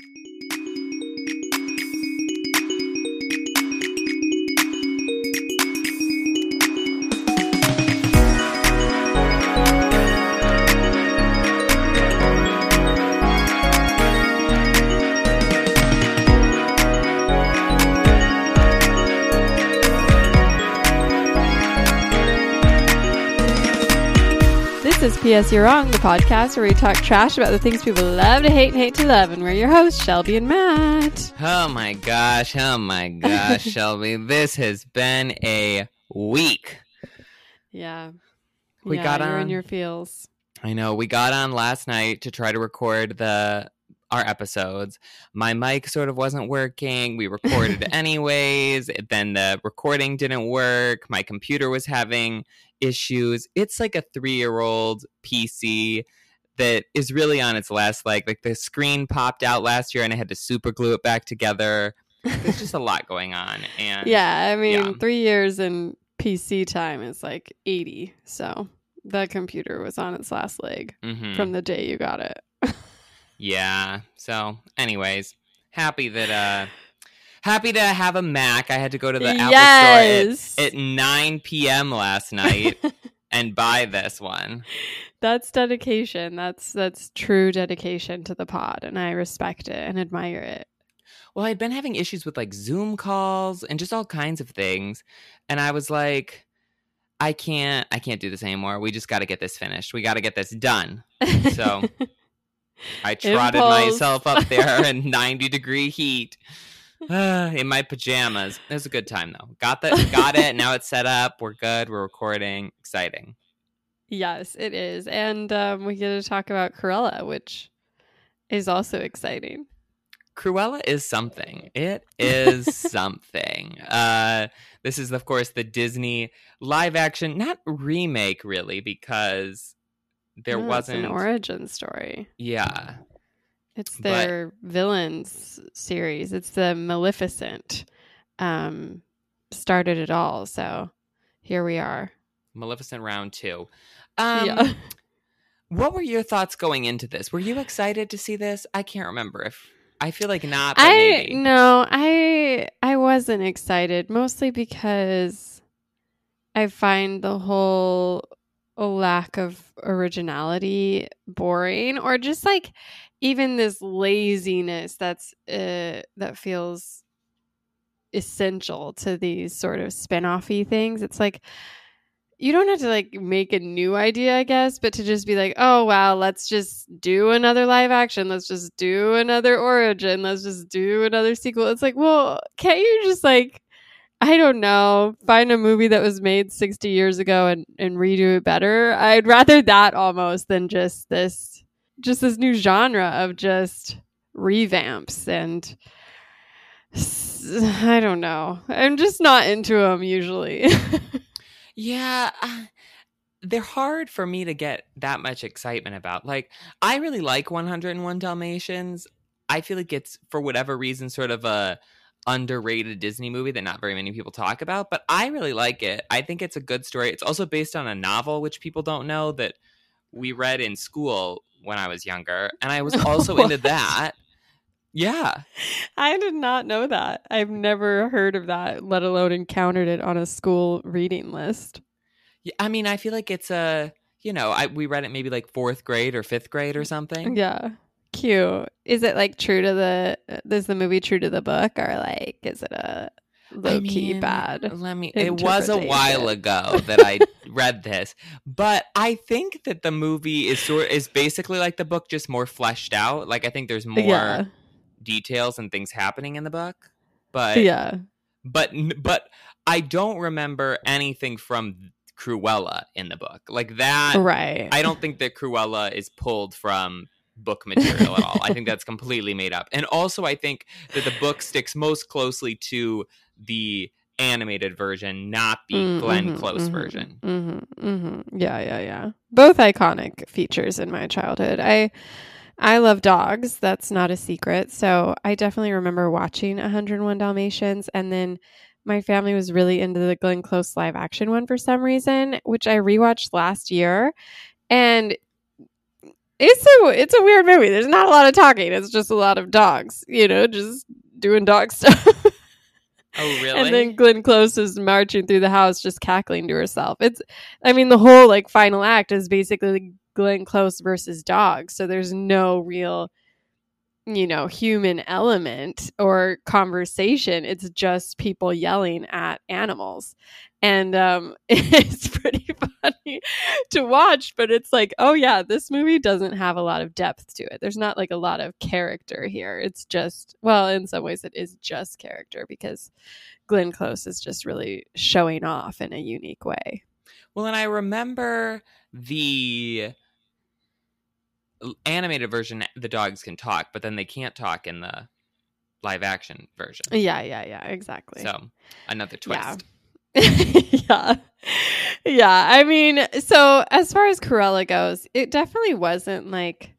This P.S. You're Wrong, the podcast where we talk trash about the things people love to hate and hate to love. And we're your hosts, Shelby and Matt. Oh my gosh, oh my gosh, Shelby. This has been a week. Yeah. We yeah, got you're in on- your feels. I know. We got on last night to try to record the our episodes. My mic sort of wasn't working. We recorded anyways. Then the recording didn't work. My computer was having issues. It's like a 3-year-old PC that is really on its last leg. Like the screen popped out last year and I had to super glue it back together. There's just a lot going on and Yeah, I mean, yeah. three years in PC time is like 80. So the computer was on its last leg Mhm. from the day you got it. Yeah. So, anyways, happy that uh happy to have a Mac. I had to go to the Apple yes. Store at, at 9 p.m. last night and buy this one. that's dedication. That's that's true dedication to the pod, and I respect it and admire it. Well, I'd been having issues with like Zoom calls and just all kinds of things, and I was like I can't I can't do this anymore. We just got to get this finished. We got to get this done. So, I trotted Impulse. myself up there in 90 degree heat in my pajamas. It was a good time though. Got the got it. Now it's set up. We're good. We're recording. Exciting. yes, it is, and um, we get to talk about Cruella, which is also exciting. Cruella is something. It is something. Uh, this is of course the Disney live action, not remake really, because there No, wasn't. an origin story. yeah. It's But- their villains series. It's the Maleficent um, started it all. So here we are. Maleficent round two. Um, yeah. What were your thoughts going into this? Were you excited to see this? I can't remember if I feel like not, but I maybe. no, I I wasn't excited mostly because I find the whole lack of originality boring or just like even this laziness that's uh, that feels essential to these sort of spin-offy things. It's like you don't have to like make a new idea, I guess, but to just be like, oh wow, let's just do another live action. Let's just do another origin. Let's just do another sequel. It's like, well, can't you just like I don't know, find a movie that was made 60 years ago and, and redo it better? I'd rather that almost than just this just this new genre of just revamps and I don't know. I'm just not into them usually. Yeah, uh, they're hard for me to get that much excitement about. Like, I really like 101 Dalmatians. I feel like it's for whatever reason sort of a underrated Disney movie that not very many people talk about, but I really like it. I think it's a good story. It's also based on a novel which people don't know that we read in school when I was younger, and I was also into that. Yeah. I did not know that. I've never heard of that, let alone encountered it on a school reading list. Yeah, I mean, I feel like it's a, you know, I we read it maybe like 4th grade or 5th grade or something. Yeah. Cute. Is it like true to the is the movie true to the book or like is it a low I key mean, bad? Let me. It was a while ago that I read this, but I think that the movie is sort is basically like the book, just more fleshed out. Like I think there's more Yeah. details and things happening in the book, but Yeah. but but I don't remember anything from Cruella in the book like that. Right. I don't think that Cruella is pulled from book material at all. I think that's completely made up. And also I think that the book sticks most closely to the animated version, not the Mm, Glenn mhm, Close mhm, version. mhm, mhm. Yeah, yeah, yeah. Both iconic features in my childhood. I I love dogs. That's not a secret. So I definitely remember watching 101 Dalmatians, and then my family was really into the Glenn Close live action one for some reason, which I rewatched last year, and it's a it's a weird movie. There's not a lot of talking. It's just a lot of dogs, you know, just doing dog stuff. Oh, really? and then Glenn Close is marching through the house just cackling to herself. It's I mean the whole like final act is basically Glenn Close versus dogs. So there's no real you know, human element or conversation. It's just people yelling at animals. And um, it's pretty funny to watch, but it's like, oh, yeah, this movie doesn't have a lot of depth to it. There's not like a lot of character here. It's just, well, in some ways, it is just character because Glenn Close is just really showing off in a unique way. Well, and I remember the animated version the dogs can talk but then they can't talk in the live action version. Yeah yeah yeah exactly. So another twist. Yeah. Yeah yeah i mean so as far as cruella goes it definitely wasn't like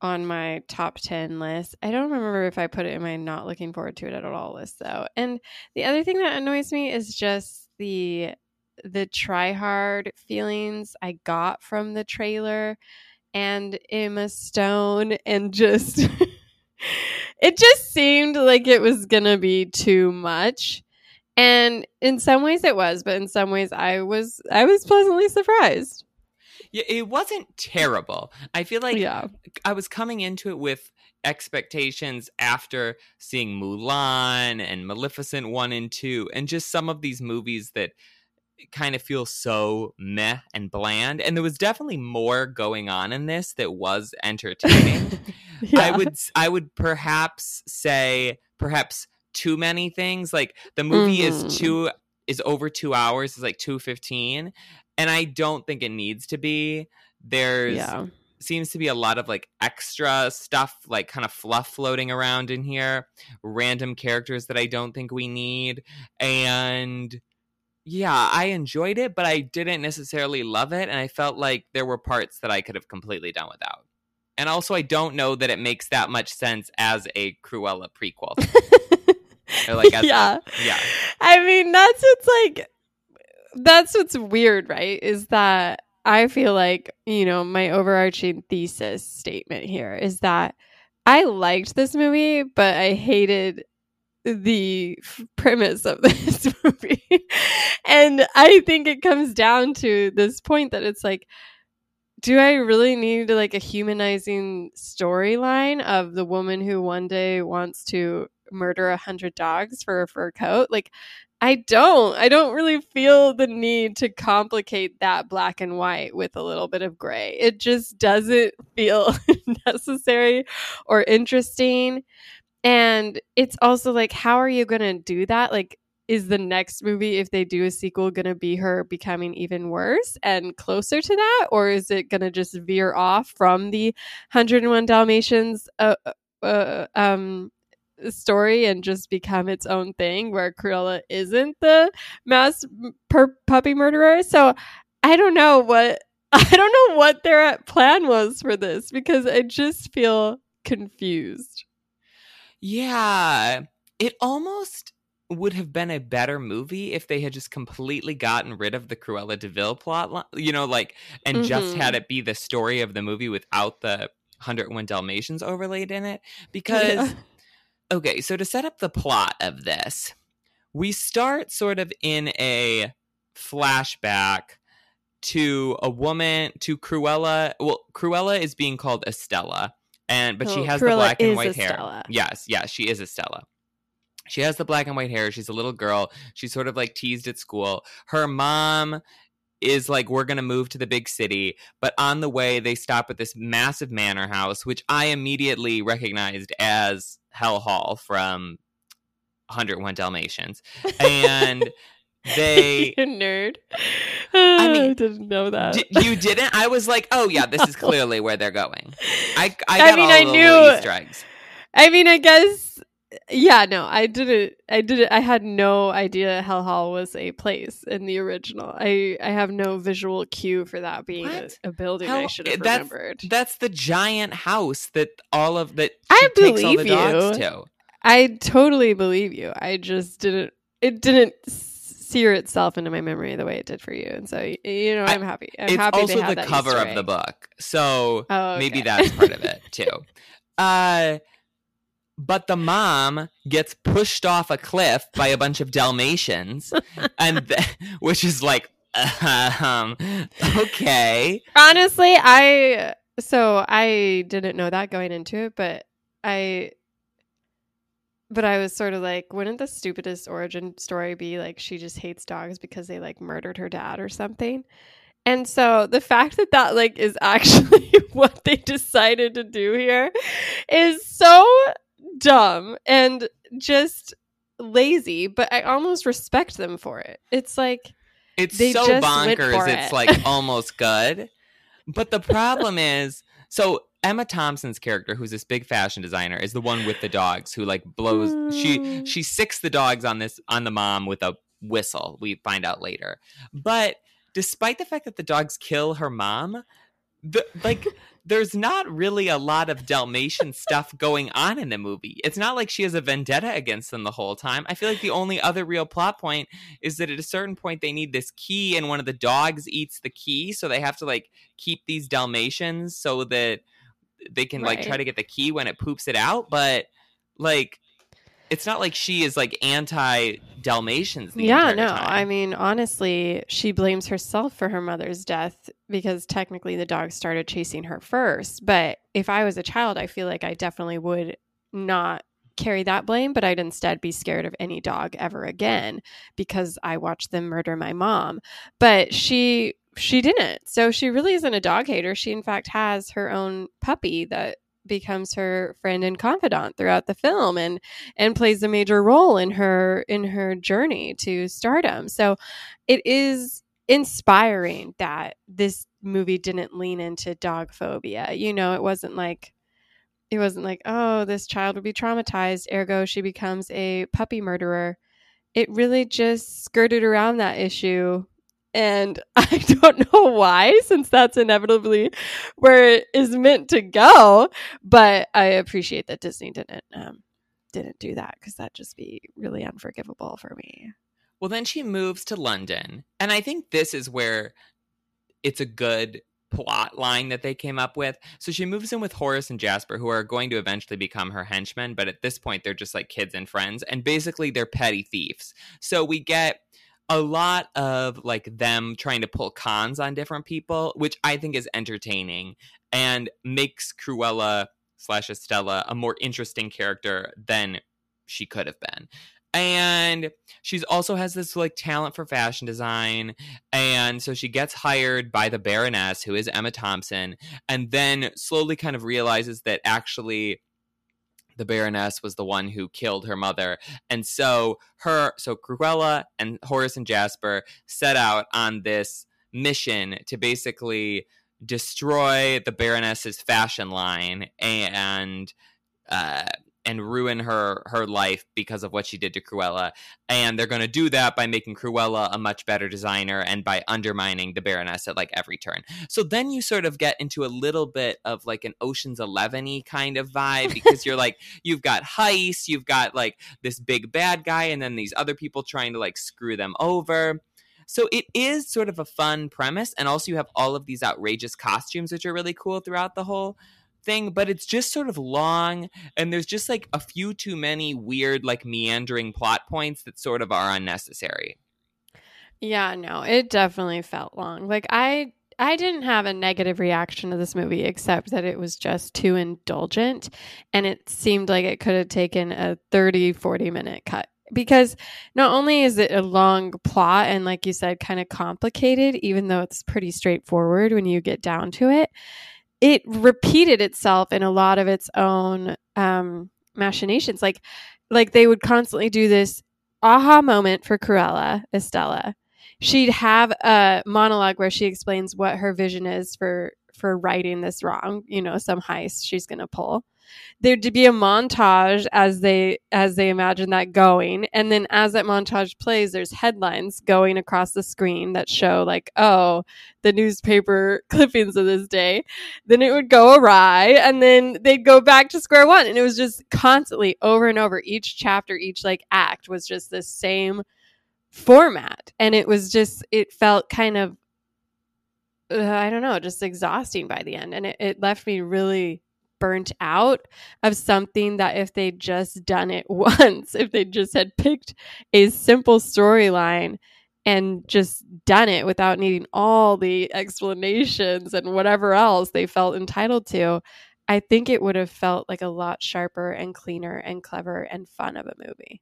on my top 10 list. I don't remember if i put it in my not looking forward to it at all list though. And the other thing that annoys me is just the the try hard feelings i got from the trailer and Emma Stone and just it just seemed like it was going to be too much. And in some ways it was, but in some ways I was I was pleasantly surprised. Yeah, it wasn't terrible. I feel like yeah. I was coming into it with expectations after seeing Mulan and Maleficent 1 and 2 and just some of these movies that kind of feels so meh and bland. And there was definitely more going on in this that was entertaining. yeah. I would I would perhaps say perhaps too many things. Like the movie mm-hmm. is two is over two hours, is like two fifteen. And I don't think it needs to be. There's yeah. seems to be a lot of like extra stuff, like kind of fluff floating around in here, random characters that I don't think we need. And yeah, I enjoyed it, but I didn't necessarily love it. And I felt like there were parts that I could have completely done without. And also, I don't know that it makes that much sense as a Cruella prequel. like, yeah. A, yeah. I mean, that's what's like, that's what's weird, right? Is that I feel like, you know, my overarching thesis statement here is that I liked this movie, but I hated the premise of this movie. and I think it comes down to this point that it's like, do I really need like a humanizing storyline of the woman who one day wants to murder a hundred dogs for a fur coat? Like, I don't. I don't really feel the need to complicate that black and white with a little bit of gray. It just doesn't feel necessary or interesting. And it's also like, how are you going to do that? Like, is the next movie, if they do a sequel, going to be her becoming even worse and closer to that? Or is it going to just veer off from the 101 Dalmatians uh, uh, uh, um, story and just become its own thing where Cruella isn't the mass per- puppy murderer? So I don't know what. I don't know what their plan was for this because I just feel confused. Yeah. It almost would have been a better movie if they had just completely gotten rid of the Cruella de Vil plot, you know, like, and mm-hmm. just had mm-hmm. it be the story of the movie without the 101 Dalmatians overlaid in it. Because, yeah. okay, so to set up the plot of this, we start sort of in a flashback to a woman, to Cruella. Well, Cruella is being called Estella and but oh, she has Cruella the black and white hair. Yes, yes, she is Estella. She has the black and white hair. She's a little girl. She's sort of like teased at school. Her mom is like, we're going to move to the big city. But on the way, they stop at this massive manor house, which I immediately recognized as Hell Hall from 101 Dalmatians. And they nerd. I mean, I didn't know that. D- you didn't? I was like, oh yeah, this is clearly where they're going. I I, I mean, I knew Easter eggs. I mean, I guess. Yeah, no, I didn't. I didn't. I had no idea Hell Hall was a place in the original. I I have no visual cue for that being a, a, building. Hell, I should have eh, that's, remembered. That's the giant house that all of that. I believe you. To. I totally believe you. I just didn't. It didn't sear itself into my memory the way it did for you. And so you know, I'm happy. I'm it's happy also the cover of the book, so Oh, maybe that's part of it too. Uh, but the mom gets pushed off a cliff by a bunch of Dalmatians, and th- which is like, um, okay, Honestly, I so I didn't know that going into it, but I but I was sort of like, wouldn't the stupidest origin story be like she just hates dogs because they like murdered her dad or something? And so the fact that that like is actually what they decided to do here is so dumb and just lazy, but I almost respect them for it. It's like it's so bonkers. It's it. like almost good, but the problem is, so Emma Thompson's character, who's this big fashion designer, is the one with the dogs who like blows. She Mm. she sicks the dogs on this on the mom with a whistle. We find out later, but despite the fact that the dogs kill her mom, the like. There's not really a lot of Dalmatian stuff going on in the movie. It's not like she has a vendetta against them the whole time. I feel like the only other real plot point is that at a certain point they need this key and one of the dogs eats the key so they have to like keep these dalmatians so that they can like try to get the key when it poops it out but like it's not like she is like anti dalmatians yeah, no. time. I mean, honestly, she blames herself for her mother's death because technically the dog started chasing her first. But if I was a child, I feel like I definitely would not carry that blame, but I'd instead be scared of any dog ever again because I watched them murder my mom. But she she didn't. So she really isn't a dog hater. She in fact has her own puppy that becomes her friend and confidant throughout the film and and plays a major role in her in her journey to stardom. So it is inspiring that this movie didn't lean into dog phobia. You know, it wasn't like it wasn't like, oh, this child would be traumatized, ergo she becomes a puppy murderer. It really just skirted around that issue. And I don't know why, since that's inevitably where it is meant to go. But I appreciate that Disney didn't um, didn't do that because that'd just be really unforgivable for me. well then she moves to london and i think this is where it's a good plot line that they came up with so she moves in with horace and jasper who are going to eventually become her henchmen but at this point they're just like kids and friends and basically they're petty thieves so we get a lot of like them trying to pull cons on different people which i think is entertaining and makes cruella slash estella a more interesting character than she could have been. And she's also has this like talent for fashion design and so she gets hired by the baroness who is emma thompson and then slowly kind of realizes that actually the baroness was the one who killed her mother. And so her so cruella and horace and jasper set out on this mission to basically destroy the baroness's fashion line and uh and ruin her her life because of what she did to Cruella. And they're going to do that by making Cruella a much better designer and by undermining the Baroness at like every turn. So then you sort of get into a little bit of like an Ocean's 11y kind of vibe because you're like you've got heist, you've got like this big bad guy and then these other people trying to like screw them over. So it is sort of a fun premise and also you have all of these outrageous costumes which are really cool throughout the whole thing, but it's just sort of long and there's just like a few too many weird like meandering plot points that sort of are unnecessary Yeah, no, it definitely felt long. Like I I didn't have a negative reaction to this movie except that it was just too indulgent and it seemed like it could have taken a 30 40 minute cut because not only is it a long plot and like you said kind of complicated even though it's pretty straightforward when you get down to it it repeated itself in a lot of its own um machinations. Like like they would constantly do this aha moment for Cruella Estella. She'd have a monologue where she explains what her vision is for for righting this wrong you know some heist she's going to pull there'd be a montage as they as they imagine that going. And then as that montage plays there's headlines going across the screen that show like oh the newspaper clippings of this day. Then it would go awry and then they'd go back to square one. And it was just constantly over and over. Each chapter each like act was just the same format. And it was just it felt kind of uh, i don't know just exhausting by the end. And it, it left me really burnt out of something that if they'd just done it once if they just had picked a simple storyline and just done it without needing all the explanations and whatever else they felt entitled to i think it would have felt like a lot sharper and cleaner and clever and fun of a movie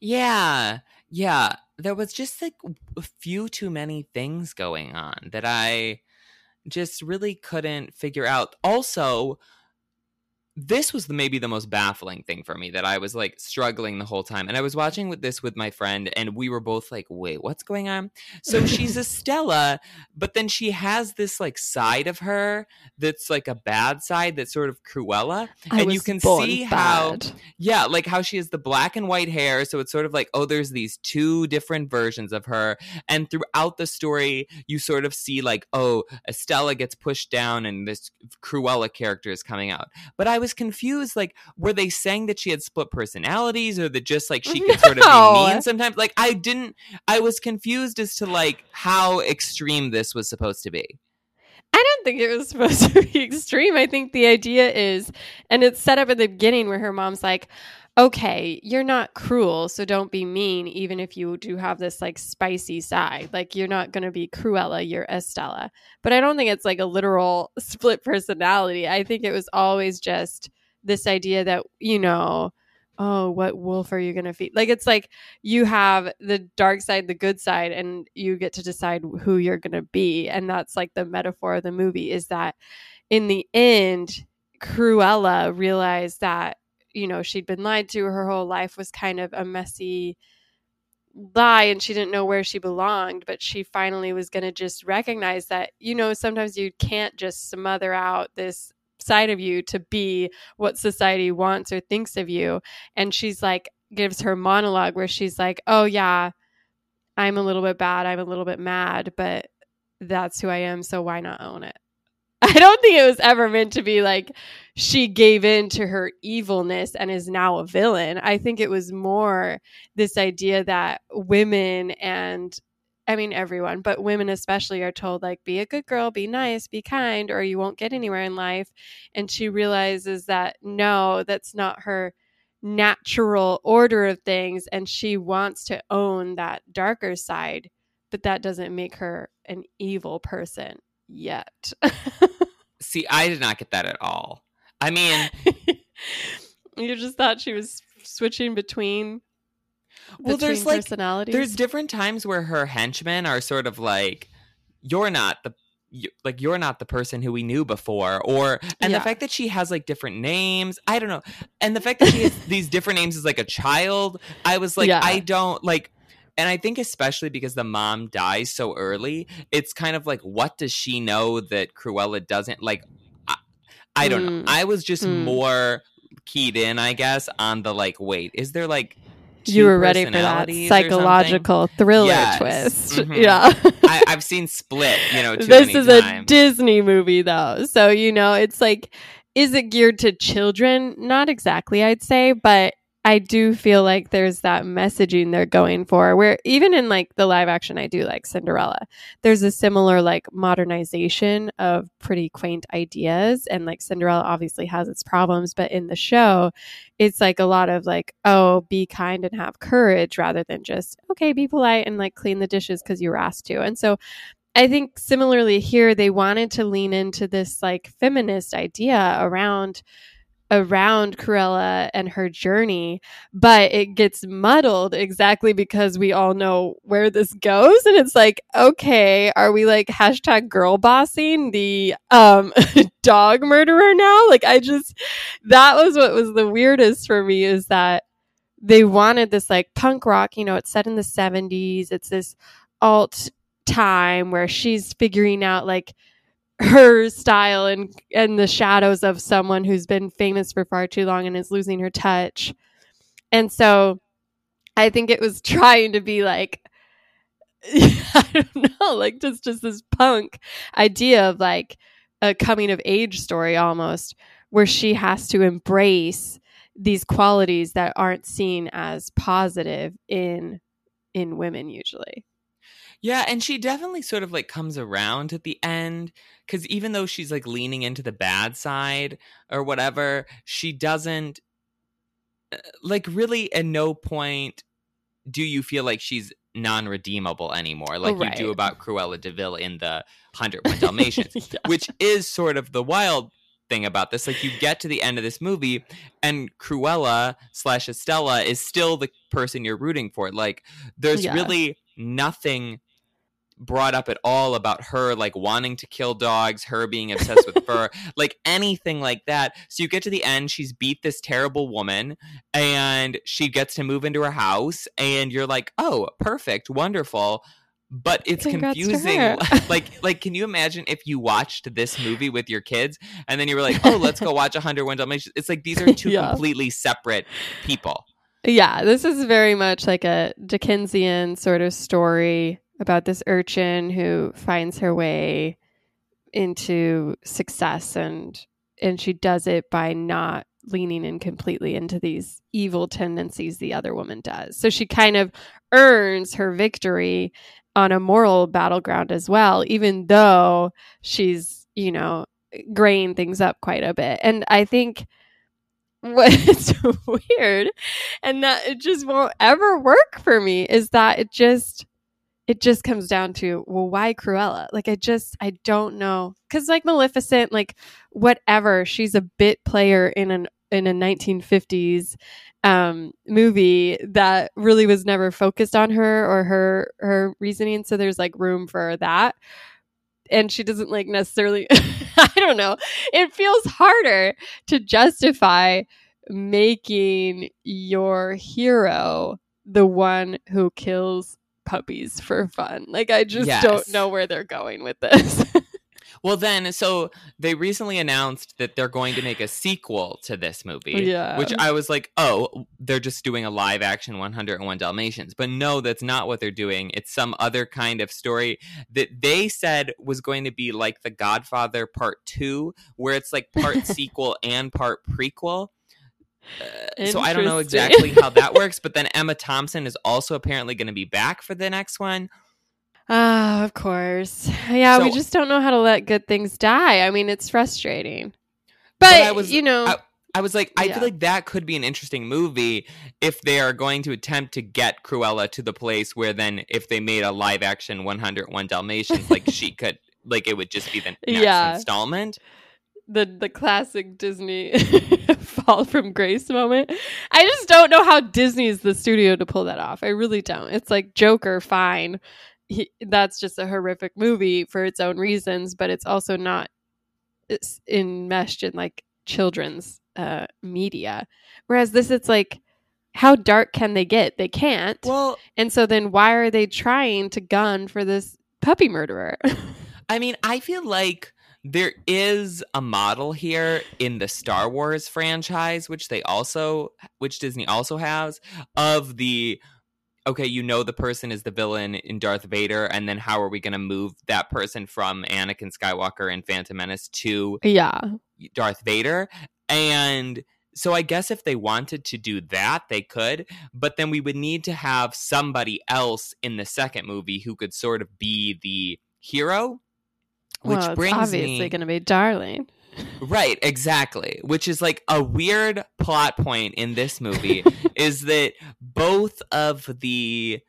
Yeah. Yeah. There was just like a few too many things going on that I just really couldn't figure out. Also, this was the, maybe the most baffling thing for me that I was like struggling the whole time. And I was watching with this with my friend, and we were both like, wait, what's going on? So she's Estella, but then she has this like side of her that's like a bad side that's sort of Cruella. I and you can see how yeah, like how she has the black and white hair. So it's sort of like, oh, there's these two different versions of her. And throughout the story, you sort of see like, oh, Estella gets pushed down and this Cruella character is coming out. But I was confused. Like, were they saying that she had split personalities or that just like she could sort of be mean sometimes? Like, I didn't, I was confused as to like how extreme this was supposed to be. I don't think it was supposed to be extreme. I think the idea is, and it's set up at the beginning where her mom's like, okay, you're not cruel, so don't be mean, even if you do have this like spicy side. Like, you're not going to be Cruella, you're Estella. But I don't think it's like a literal split personality. I think it was always just this idea that, you know, oh, what wolf are you going to feed? Like, it's like you have the dark side, the good side, and you get to decide who you're going to be. And that's like the metaphor of the movie is that in the end, Cruella realized that, you know, she'd been lied to. Her whole life was kind of a messy lie and she didn't know where she belonged. But she finally was going to just recognize that, you know, sometimes you can't just smother out this side of you to be what society wants or thinks of you. And she's like, gives her monologue where she's like, oh, yeah, I'm a little bit bad. I'm a little bit mad, but that's who I am. So why not own it? I don't think it was ever meant to be like she gave in to her evilness and is now a villain. I think it was more this idea that women and I mean everyone, but women especially are told like be a good girl, be nice, be kind or you won't get anywhere in life. And she realizes that no, that's not her natural order of things and she wants to own that darker side, but that doesn't make her an evil person yet. See, I did not get that at all. I mean, you just thought she was switching between well, there's between like personalities. there's different times where her henchmen are sort of like you're not the you, like you're not the person who we knew before or and Yeah. the fact that she has like different names i don't know and the fact that she has these different names as like a child i was like Yeah. i don't like and i think especially because the mom dies so early it's kind of like what does she know that cruella doesn't like i, I don't know Mm. i was just Mm. more keyed in i guess on the like wait is there like you were ready for that psychological thriller Yes. twist. Mhm. Yeah. I, I've seen Split, you know, this is times. a Disney movie though. So, you know, it's like is it geared to children? Not exactly, I'd say, but I do feel like there's that messaging they're going for where even in like the live action I do like Cinderella, there's a similar like modernization of pretty quaint ideas and like Cinderella obviously has its problems, but in the show it's like a lot of like oh, be kind and have courage rather than just okay, be polite and like clean the dishes cuz you were asked to. And so I think similarly here they wanted to lean into this like feminist idea around around Cruella and her journey, but it gets muddled exactly because we all know where this goes. And it's like, okay, are we like hashtag girl bossing the um dog murderer now? Like I just that was what was the weirdest for me is that they wanted this like punk rock, you know, it's set in the 70s. It's this alt time where she's figuring out like her style and and the shadows of someone who's been famous for far too long and is losing her touch. And so I think it was trying to be like I don't know, like just just this punk idea of like a coming of age story almost where she has to embrace these qualities that aren't seen as positive in in women usually. Yeah, and she definitely sort of like comes around at the end because even though she's like leaning into the bad side or whatever, she doesn't uh, like really at no point do you feel like she's non-redeemable anymore like right. you do about Cruella de Vil in the 101 Dalmatians, Yeah. which is sort of the wild thing about this. Like you get to the end of this movie and Cruella slash Estella is still the person you're rooting for. Like there's Yeah. really nothing brought up at all about her like wanting to kill dogs, her being obsessed with fur, like anything like that. So you get to the end, she's beat this terrible woman and she gets to move into her house and you're like, "Oh, perfect, wonderful." But it's Congrats confusing. like like can you imagine if you watched this movie with your kids and then you were like, "Oh, let's go watch 101 Dalmatians." It's like these are two Yeah. completely separate people. Yeah, this is very much like a Dickensian sort of story about this urchin who finds her way into success and and she does it by not leaning in completely into these evil tendencies the other woman does. So she kind of earns her victory on a moral battleground as well, even though she's, you know, graying things up quite a bit. And I think what's weird and that it just won't ever work for me is that it just it just comes down to well why cruella? Like i just i don't know. Because like maleficent like whatever she's a bit player in an in a 1950s um movie that really was never focused on her or her her reasoning so there's like room for that. And she doesn't like necessarily i don't know. It feels harder to justify making your hero the one who kills puppies for fun. Like I just Yes. don't know where they're going with this. Well, then, so they recently announced that they're going to make a sequel to this movie. Yeah. Which I was like, oh, they're just doing a live action 101 Dalmatians. But no, that's not what they're doing. It's some other kind of story that they said was going to be like The Godfather Part 2, where it's like part sequel and part prequel. Uh, so I don't know exactly how that works, but then Emma Thompson is also apparently going to be back for the next one. Ah, of course. Yeah, we just don't know how to let good things die. I mean, it's frustrating. But But, I was- you know, I- I was like, I Yeah. feel like that could be an interesting movie if they are going to attempt to get Cruella to the place where then if they made a live action 101 Dalmatians, like she could, like it would just be the next Yeah. installment. The the classic Disney fall from grace moment. I just don't know how Disney is the studio to pull that off. I really don't. It's like Joker, fine. He, that's just a horrific movie for its own reasons, but it's also not it's enmeshed in like children's uh, media. Whereas this, it's like, how dark can they get? They can't. Well, and so then why are they trying to gun for this puppy murderer? I mean, I feel like there is a model here in the Star Wars franchise, which they also, which Disney also has, of the okay, you know the person is the villain in Darth Vader, and then how are we going to move that person from Anakin Skywalker and Phantom Menace to yeah. Darth Vader? And so I guess if they wanted to do that, they could, but then we would need to have somebody else in the second movie who could sort of be the hero. Which well, brings obviously me going to be Dearly. right, exactly. Which is like a weird plot point in this movie is that both of the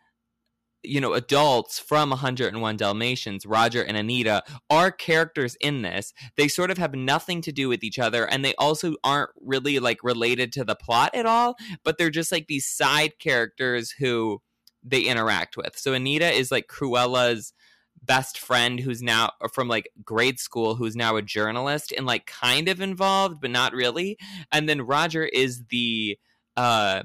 you know adults from 101 Dalmatians, Roger and Anita, are characters in this. They sort of have nothing to do with each other, and they also aren't really like related to the plot at all. But they're just like these side characters who they interact with. So Anita is like Cruella's best friend who's now from like grade school who's now a journalist and like kind of involved but not really. And then roger is the uh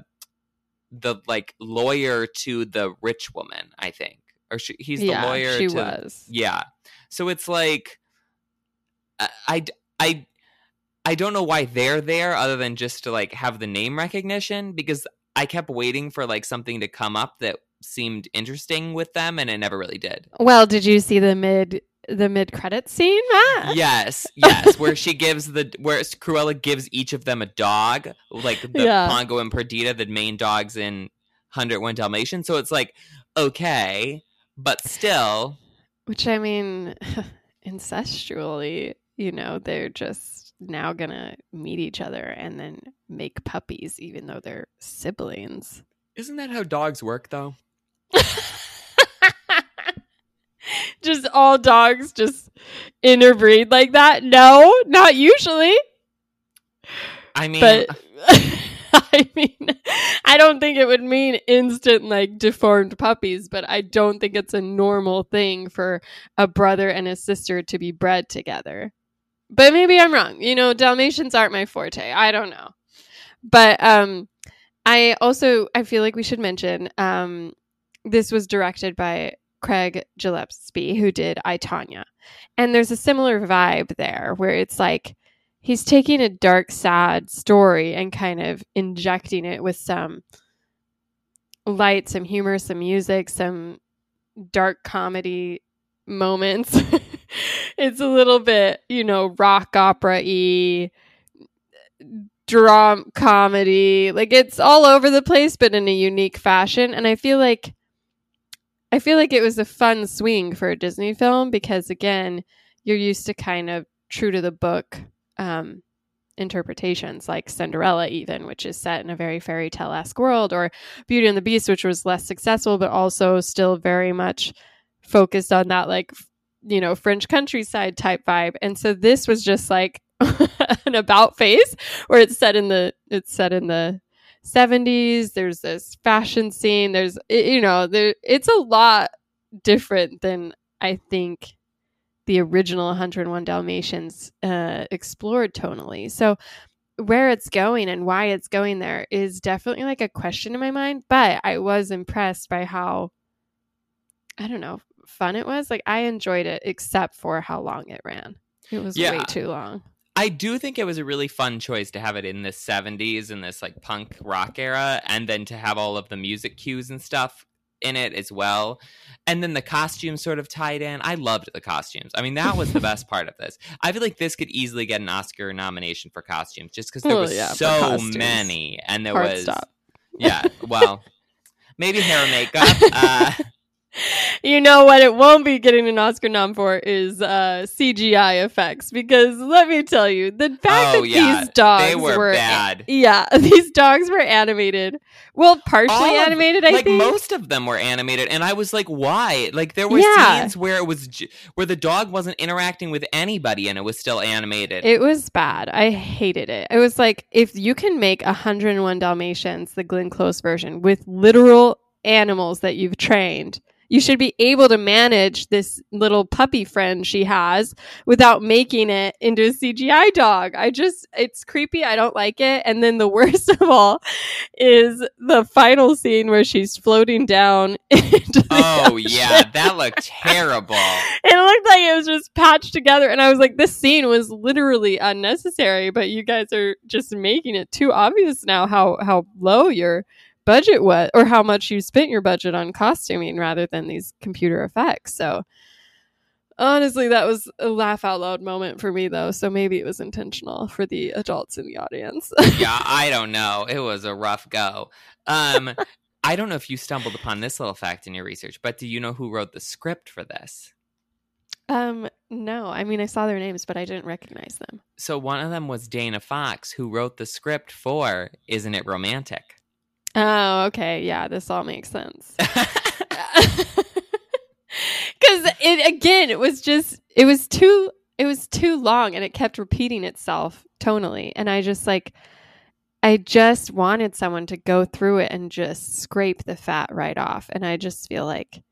the like lawyer to the rich woman i think. Or she, he's the yeah, lawyer she to was. yeah. So it's like I, I i i don't know why they're there other than just to like have the name recognition because i kept waiting for like something to come up that seemed interesting with them and it never really did Well, did you see the mid the mid credit scene, Matt? yes, yes, where she gives the where Cruella gives each of them a dog, like the Yeah. Pongo and Perdita, the main dogs in 101 Dalmatian. So it's like okay, but still. Which I mean, incestually, you know, they're just now gonna meet each other and then make puppies, even though they're siblings. Isn't that how dogs work, though? just all dogs just interbreed like that? No, not usually. I mean, But I mean, I don't think it would mean instant like deformed puppies, but I don't think it's a normal thing for a brother and a sister to be bred together. But maybe I'm wrong. You know, Dalmatians aren't my forte. I don't know. But um I also I feel like we should mention um this was directed by Craig Gillespie who did I Tonya. And there's a similar vibe there where it's like he's taking a dark, sad story and kind of injecting it with some light, some humor, some music, some dark comedy moments. it's a little bit, you know, rock opera y, drum comedy. Like it's all over the place, but in a unique fashion. And I feel like I feel like it was a fun swing for a Disney film because again, you're used to kind of true to the book um, interpretations, like Cinderella, even, which is set in a very fairy tale esque world, or Beauty and the Beast, which was less successful, but also still very much focused on that, like, you know, French countryside type vibe. And so this was just like an about face where it's set in the, it's set in the, 70s there's this fashion scene there's you know there it's a lot different than i think the original 101 Dalmatians uh, explored tonally. So, where it's going and why it's going there is definitely like a question in my mind. But I was impressed by how, I don't know, fun it was. Like, I enjoyed it, except for how long it ran. It was way too long. I do think it was a really fun choice to have it in the 70s in this like punk rock era and then to have all of the music cues and stuff in it as well. And then the costumes sort of tied in. I loved the costumes. I mean, that was the best part of this. I feel like this could easily get an Oscar nomination for costumes just because there Well, was yeah, so many and there Hard was stop. yeah, well, maybe hair and makeup. Uh, You know what it won't be getting an Oscar nom for is uh, CGI effects because let me tell you, the fact Oh, that yeah, these dogs they were bad. Yeah, these dogs were animated. Well, partially of- animated, I like think. most of them were animated and i was like why like there were Yeah. scenes where it was j- where the dog wasn't interacting with anybody and it was still animated It was bad. I hated it. It was like if you can make 101 Dalmatians, the Glenn Close version, with literal animals that you've trained, you should be able to manage this little puppy friend she has without making it into a CGI dog. I just, it's creepy. I don't like it. And then the worst of all is the final scene where she's floating down oh yeah that looked terrible It looked like it was just patched together, and I was like, "This scene was literally unnecessary." But you guys are just making it too obvious now how how low your budget was, or how much you spent your budget on costuming rather than these computer effects. So, honestly, that was a laugh out loud moment for me, though. So maybe it was intentional for the adults in the audience. yeah i don't know it was a rough go um i don't know if you stumbled upon this little fact in your research but do you know who wrote the script for this um, no, I mean I saw their names, but I didn't recognize them. so one of them was dana fox who wrote the script for isn't it romantic Oh, okay, yeah, this all makes sense. because it again it was just it was too it was too long and it kept repeating itself tonally. And i just like i just wanted someone to go through it and just scrape the fat right off. And i just feel like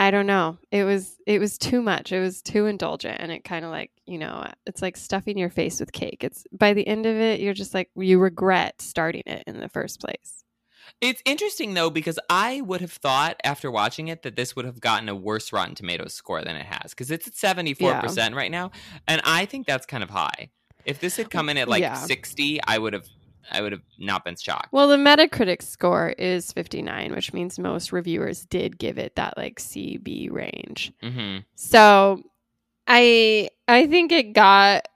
i don't know. It was it was too much. It was too indulgent and it kind of like you know it's like stuffing your face with cake. It's by the end of it you're just like you regret starting it in the first place. It's interesting though because I would have thought after watching it that this would have gotten a worse Rotten Tomatoes score than it has because it's at seventy four percent right now, and I think that's kind of high. If this had come in at like Yeah. sixty, I would have, I would have not been shocked. Well, the Metacritic score is 59, which means most reviewers did give it that like CB range. hmm So, I I think it got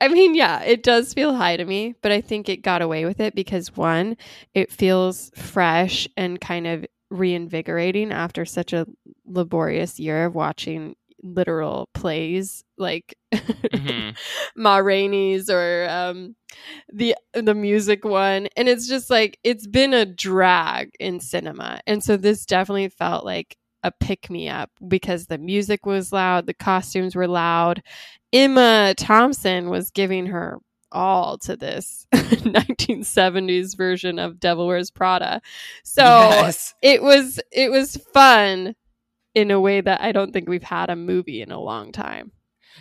I mean, yeah, it does feel high to me, but I think it got away with it because one, it feels fresh and kind of reinvigorating after such a laborious year of watching literal plays like hmm Ma Rainey's or um, the the music one, and it's just like it's been a drag in cinema, and so this definitely felt like a pick me up because the music was loud, the costumes were loud. Emma Thompson was giving her all to this 1970s version of Devil Wears Prada, so yes. it was it was fun in a way that I don't think we've had a movie in a long time.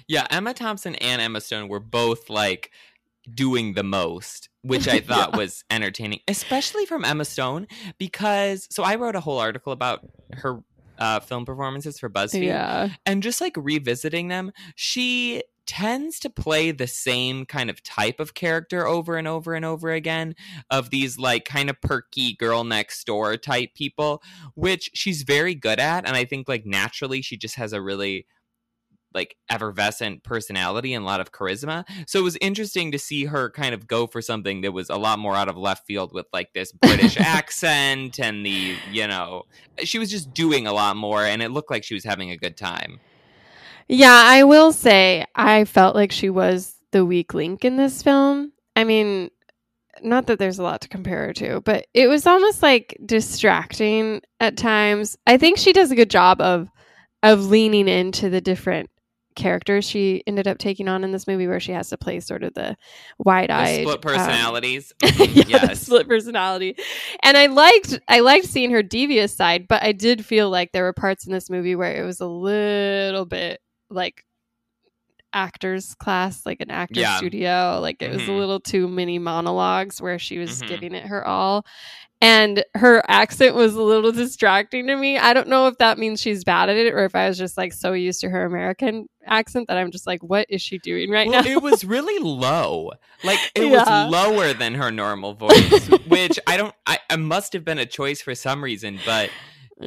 Yeah, Emma Thompson and Emma Stone were both like doing the most, which I thought Yeah. was entertaining, especially from Emma Stone because so I wrote a whole article about her uh, film performances for BuzzFeed Yeah. and just like revisiting them, she tends to play the same kind of type of character over and over and over again of these like kind of perky girl next door type people which she's very good at and i think like naturally she just has a really like effervescent personality and a lot of charisma. So it was interesting to see her kind of go for something that was a lot more out of left field with like this british accent and the you know she was just doing a lot more and it looked like she was having a good time Yeah, I will say I felt like she was the weak link in this film. I mean, not that there's a lot to compare her to, but it was almost like distracting at times. I think she does a good job of of leaning into the different characters she ended up taking on in this movie where she has to play sort of the The wide-eyed split um, personalities yeah, the yes split personality. And I liked I liked seeing her devious side, but I did feel like there were parts in this movie where it was a little bit like actors class, like an actor Yeah. studio. Like it was a Mhm. little too many monologues where she was Mhm. giving it her all. And her accent was a little distracting to me. I don't know if that means she's bad at it or if I was just like so used to her American accent that I'm just like, what is she doing right well, now? it was really low. Like it Yeah. was lower than her normal voice, which I don't. I, I must have been a choice for some reason, but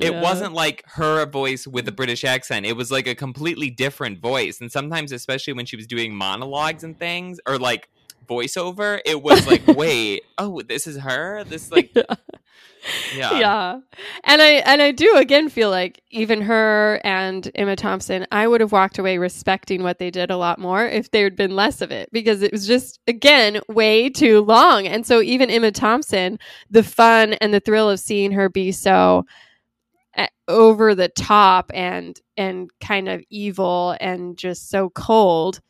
it Yeah. wasn't like her voice with a British accent. It was like a completely different voice, and sometimes, especially when she was doing monologues and things, or like voiceover, it was like, wait, oh, this is her. This like, yeah, yeah and i and i do again feel like even her and emma thompson i would have walked away respecting what they did a lot more if there had been less of it because it was just again way too long and so even emma thompson the fun and the thrill of seeing her be so over the top and and kind of evil and just so cold.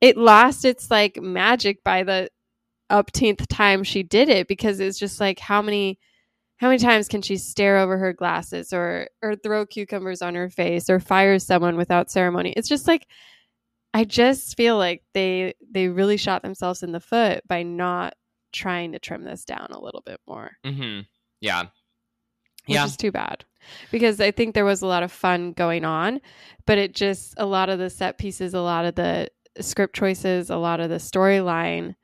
It lost its like magic by the upteenth time she did it because it's just like how many how many times can she stare over her glasses or or throw cucumbers on her face or fire someone without ceremony? It's just like i just feel like they they really shot themselves in the foot by not trying to trim this down a little bit more. Mm-hmm. yeah, yeah. is too bad because i think there was a lot of fun going on but it just a lot of the set pieces a lot of the script choices a lot of the storyline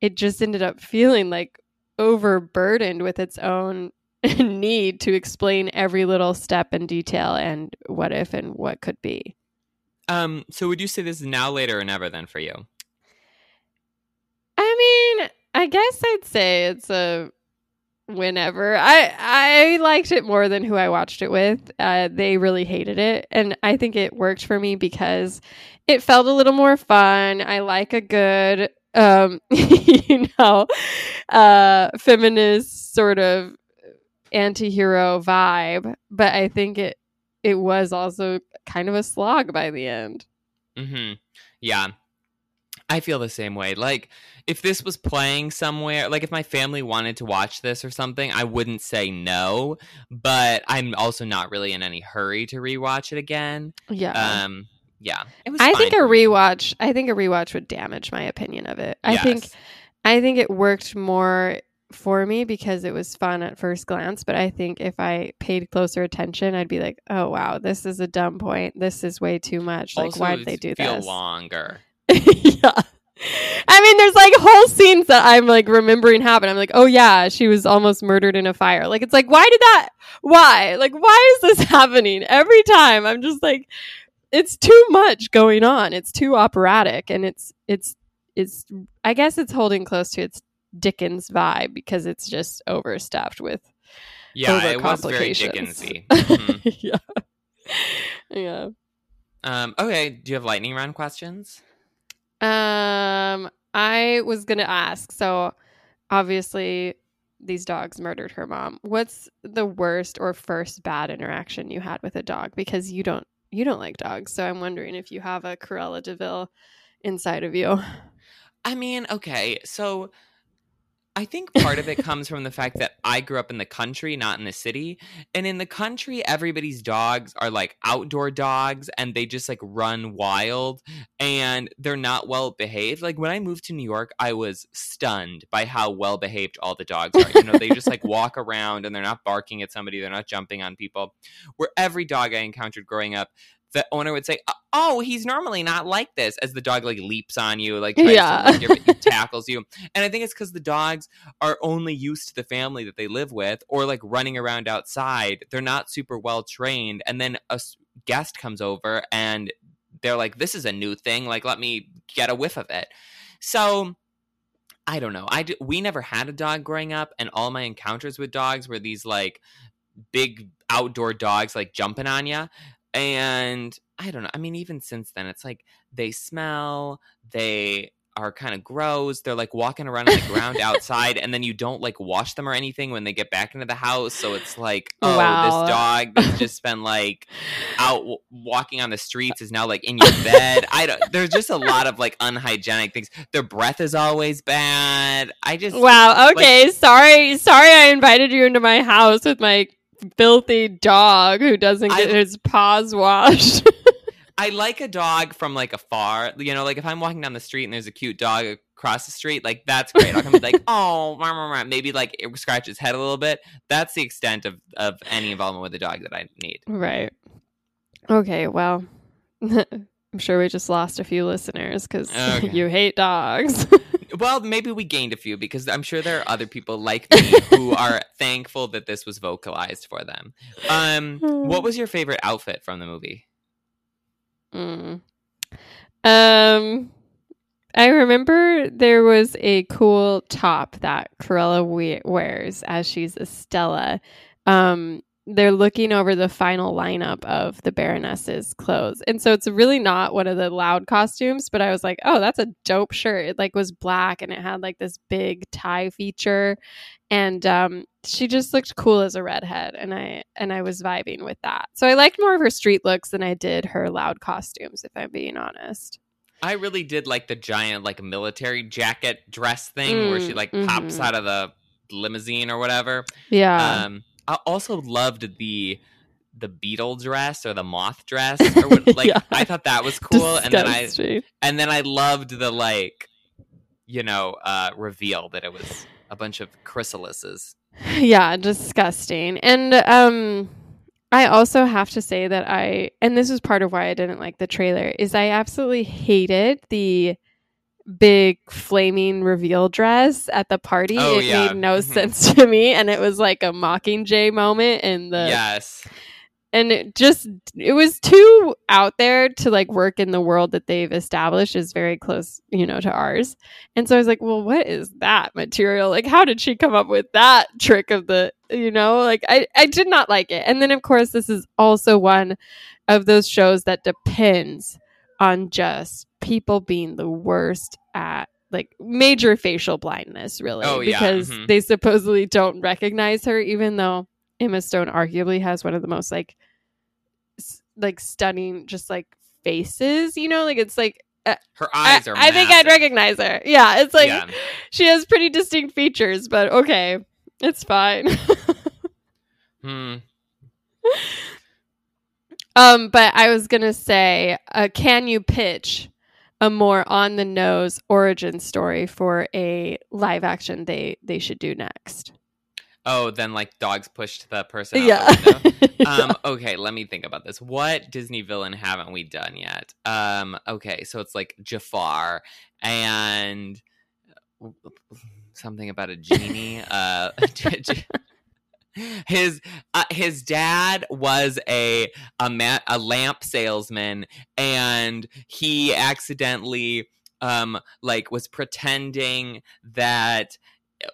it just ended up feeling like overburdened with its own need to explain every little step and detail and what if and what could be Um, so would you say this is now, later, or never? Then for you, I mean, I guess I'd say it's a whenever. I I liked it more than who I watched it with. Uh, they really hated it, and I think it worked for me because it felt a little more fun. I like a good, um, you know, uh, feminist sort of anti-hero vibe, but I think it it was also kind of a slog by the end. hmm Yeah. I feel the same way. Like, if this was playing somewhere, like if my family wanted to watch this or something, I wouldn't say no, but I'm also not really in any hurry to rewatch it again. Yeah. Um, yeah. It was I fine think a for me. rewatch. I think a rewatch would damage my opinion of it. I think. I think it worked more for me because it was fun at first glance. But I think if I paid closer attention, I'd be like, "Oh wow, this is a dumb point. This is way too much. Like, Also, why did they would do feel this?" longer. yeah. I mean, there's like whole scenes that I'm like remembering happen. I'm like, oh yeah, she was almost murdered in a fire. Like, it's like, why did that? Why? Like, why is this happening every time? I'm just like, it's too much going on. It's too operatic, and it's it's it's. I guess it's holding close to its Dickens vibe because it's just overstuffed with Yeah, it was very. Dickensy. Mhm. yeah. Yeah. um, okay, do you have lightning round questions? Um, I was gonna ask. So, obviously, these dogs murdered her mom. What's the worst or first bad interaction you had with a dog? Because you don't you don't like dogs, so I'm wondering if you have a Cruella de Vil inside of you. I mean, okay, so I think part of it comes from the fact that I grew up in the country, not in the city. And in the country, everybody's dogs are like outdoor dogs and they just like run wild and they're not well behaved. Like when I moved to New York, I was stunned by how well behaved all the dogs are. You know, they just like walk around and they're not barking at somebody, they're not jumping on people. Where every dog I encountered growing up, the owner would say, uh, "Oh, he's normally not like this," as the dog like leaps on you, like tries Yeah. to tackles you. And I think it's because the dogs are only used to the family that they live with, or like running around outside. They're not super well trained, and then a guest comes over and they're like, "This is a new thing. Like, let me get a whiff of it." So. I don't know. I d- we never had a dog growing up, and all my encounters with dogs were these like big outdoor dogs like jumping on you. And I don't know. I mean, even since then, it's like they smell, they are kind of gross. They're like walking around on the ground outside, and then you don't like wash them or anything when they get back into the house. So it's like, oh, Wow. this dog that's just been like out w- walking on the uh streets is now like in your bed. I don't. There's just a lot of like unhygienic things. Their breath is always bad. I just Wow. Okay. sorry. Sorry, I invited you into my house with my filthy dog who doesn't get I- his paws washed. I like a dog from like afar. You know, like if I'm walking down the street and there's a cute dog across the street, like that's great. I'll come be like, oh, rah, rah, rah," maybe like it scratch his head a little bit. That's the extent of of any involvement with the dog that I need. right. Okay. Well, I'm sure we just lost a few listeners because Okay. you hate dogs. Well, maybe we gained a few because I'm sure there are other people like me who are thankful that this was vocalized for them. Um, what was your favorite outfit from the movie? Mm. Um, I remember there was a cool top that Cruella we- wears as she's Estella. Um, they're looking over the final lineup of the Baroness's clothes, and so it's really not one of the loud costumes. But I was like, "Oh, that's a dope shirt!" It like was black and it had like this big tie feature, and um, she just looked cool as a redhead, and I and I was vibing with that. So I liked more of her street looks than I did her loud costumes, if I'm being honest. I really did like the giant like military jacket dress thing where she Mm, like pops mhm. out of the limousine or whatever. Yeah, Um, I also loved the the beetle dress or the moth dress or what, like Yeah. I thought that was cool and then I and then I loved the like you know uh reveal that it was a bunch of chrysalises. yeah, disgusting. And um I also have to say that I and this is part of why I didn't like the trailer is I absolutely hated the big flaming reveal dress at the party. Oh, it yeah. made no Mhm. sense to me and it was like a mockingjay moment in the yes. and it just it was too out there to like work in the world that they've established is very close you know to ours and so i was like well what is that material like how did she come up with that trick of the you know like i i did not like it and then of course this is also one of those shows that depends on just people being the worst at like major facial blindness really Oh, yeah, because mhm. they supposedly don't recognize her even though Emma Stone arguably has one of the most like s- like stunning just like faces, you know, like it's like Her I, eyes are I think I'd recognize her. Yeah, it's like yeah. she has pretty distinct features, but okay. It's fine. Hmm. um, but I was gonna say, uh, can you pitch a more on the nose origin story for a live action they they should do next? Oh, then like dogs pushed the person out Yeah. the um okay let me think about this what disney villain haven't we done yet um okay so it's like jafar and something about a genie uh his uh, his dad was a a, ma- a lamp salesman and he accidentally um like was pretending that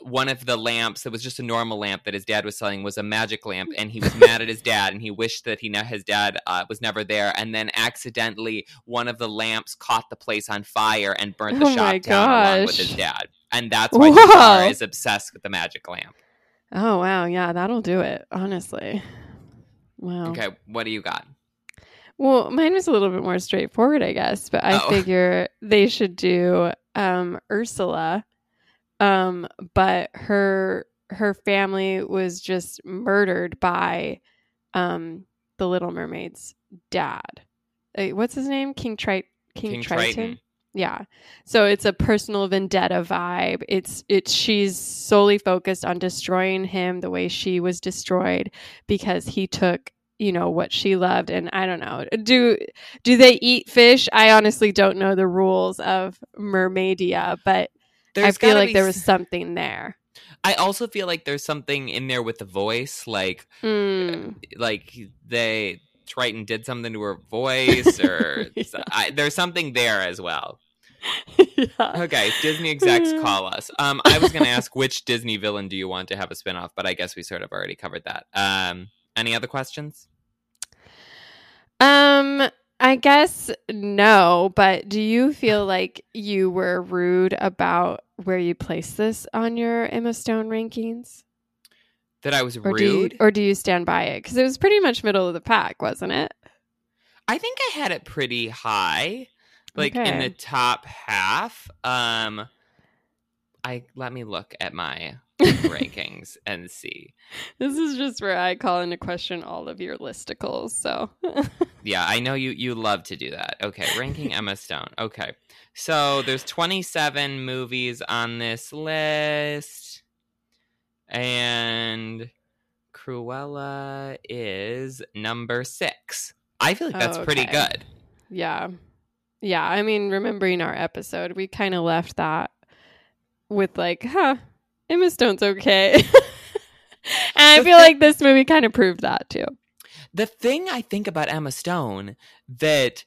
one of the lamps that was just a normal lamp that his dad was selling was a magic lamp and he was mad at his dad and he wished that he ne- his dad uh, was never there and then accidentally one of the lamps caught the place on fire and burnt the Oh shop down along with his dad and that's why Whoa. Jafar is obsessed with the magic lamp Oh wow, yeah, that'll do it. Honestly, wow. okay what do you got Well, mine was a little bit more straightforward, I guess, but I Oh. figure they should do um, Ursula, um, but her her family was just murdered by um, the Little Mermaid's dad. Uh, what's his name? King Trite. King, King Triton. Triton. Yeah. So it's a personal vendetta vibe. It's it's she's solely focused on destroying him the way she was destroyed because he took, you know, what she loved and I don't know. Do do they eat fish? I honestly don't know the rules of mermaidia, but There's I feel like be there was something there. I also feel like there's something in there with the voice like Mm. like they Triton did something to her voice or Yeah. I, there's something there as well. yeah. Okay, Disney execs call us. Um, I was going to ask which Disney villain do you want to have a spinoff, but I guess we sort of already covered that. Um, any other questions? Um, I guess no, but do you feel like you were rude about where you placed this on your Emma Stone rankings? That I was Or do you, rude? or do you stand by it? Because it was pretty much middle of the pack, wasn't it? I think I had it pretty high, like in the top half. Um, I let me look at my rankings and see. This is just where I call into question all of your listicles. So Yeah, I know you you love to do that. Okay, ranking Emma Stone. Okay. So there's 27 movies on this list. And Cruella is number 6. I feel like that's pretty Okay. good. yeah, yeah. I mean, remembering our episode, we kind of left that with like, huh, Emma Stone's okay. and I feel like this movie kind of proved that too. The thing I think about Emma Stone that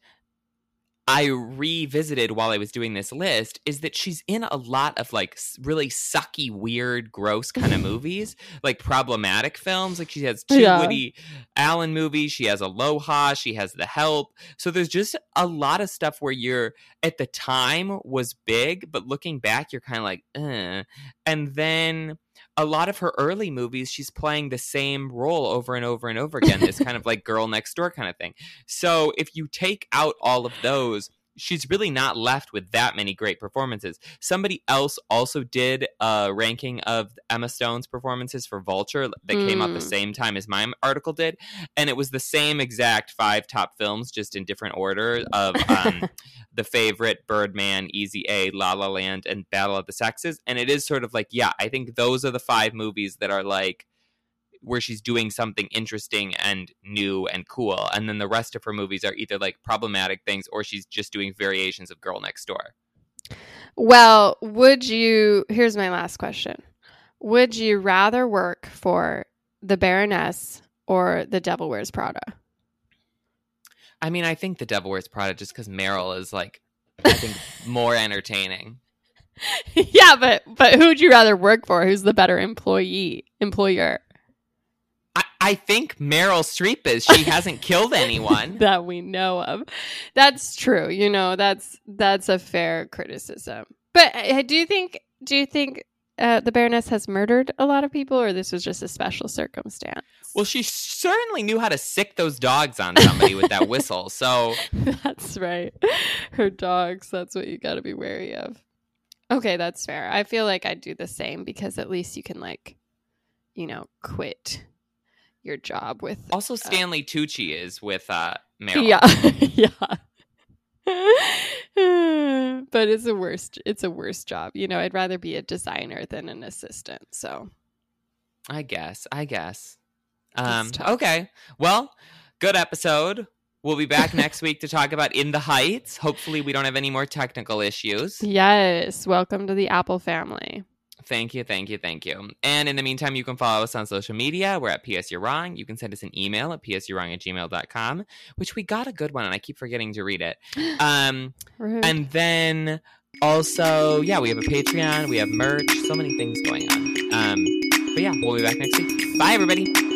I revisited while I was doing this list is that she's in a lot of like really sucky, weird, gross kind of movies, like problematic films. Like she has two Yeah. Woody Allen movies, she has Aloha, she has The Help. So there's just a lot of stuff where you're at the time was big, but looking back, you're kind of like, uh. And then a lot of her early movies, she's playing the same role over and over and over again, this kind of like girl next door kind of thing. So if you take out all of those, she's really not left with that many great performances. Somebody else also did a ranking of Emma Stone's performances for Vulture that came out the Mm. same time as my article did, and it was the same exact five top films, just in different order of um, the favorite, Birdman, Easy A, La La Land, and Battle of the Sexes. And it is sort of like, yeah, I think those are the five movies that are like where she's doing something interesting and new and cool. And then the rest of her movies are either like problematic things or she's just doing variations of Girl Next Door. Well, would you? Here's my last question: Would you rather work for the Baroness or the Devil Wears Prada? I mean, I think The Devil Wears Prada just because Meryl is like, I think, more entertaining. yeah, but but who would you rather work for? Who's the better employee employer I, I think Meryl Streep is. She hasn't killed anyone. that we know of? That's true. You know, that's that's a fair criticism. But uh, do you think do you think uh, the Baroness has murdered a lot of people, or this was just a special circumstance? Well, she certainly knew how to sick those dogs on somebody with that whistle. So That's right. Her dogs, that's what you got to be wary of. Okay, that's fair. I feel like I'd do the same because at least you can, like, you know, quit your job with. also Stanley Tucci is with uh, Meryl. Yeah. yeah. but it's a worst it's a worse job. You know, I'd rather be a designer than an assistant. So I guess. I guess. Um, okay. Well, good episode. We'll be back next week to talk about In the Heights. Hopefully, we don't have any more technical issues. yes, welcome to the Apple family. Thank you, thank you, thank you. And in the meantime, you can follow us on social media. We're at PS You're Wrong. You can send us an email at psyourwrong at gmail.com, which we got a good one, and I keep forgetting to read it. Um, and then also, yeah, we have a Patreon, we have merch, so many things going on. Um, but yeah, we'll be back next week. Bye, everybody.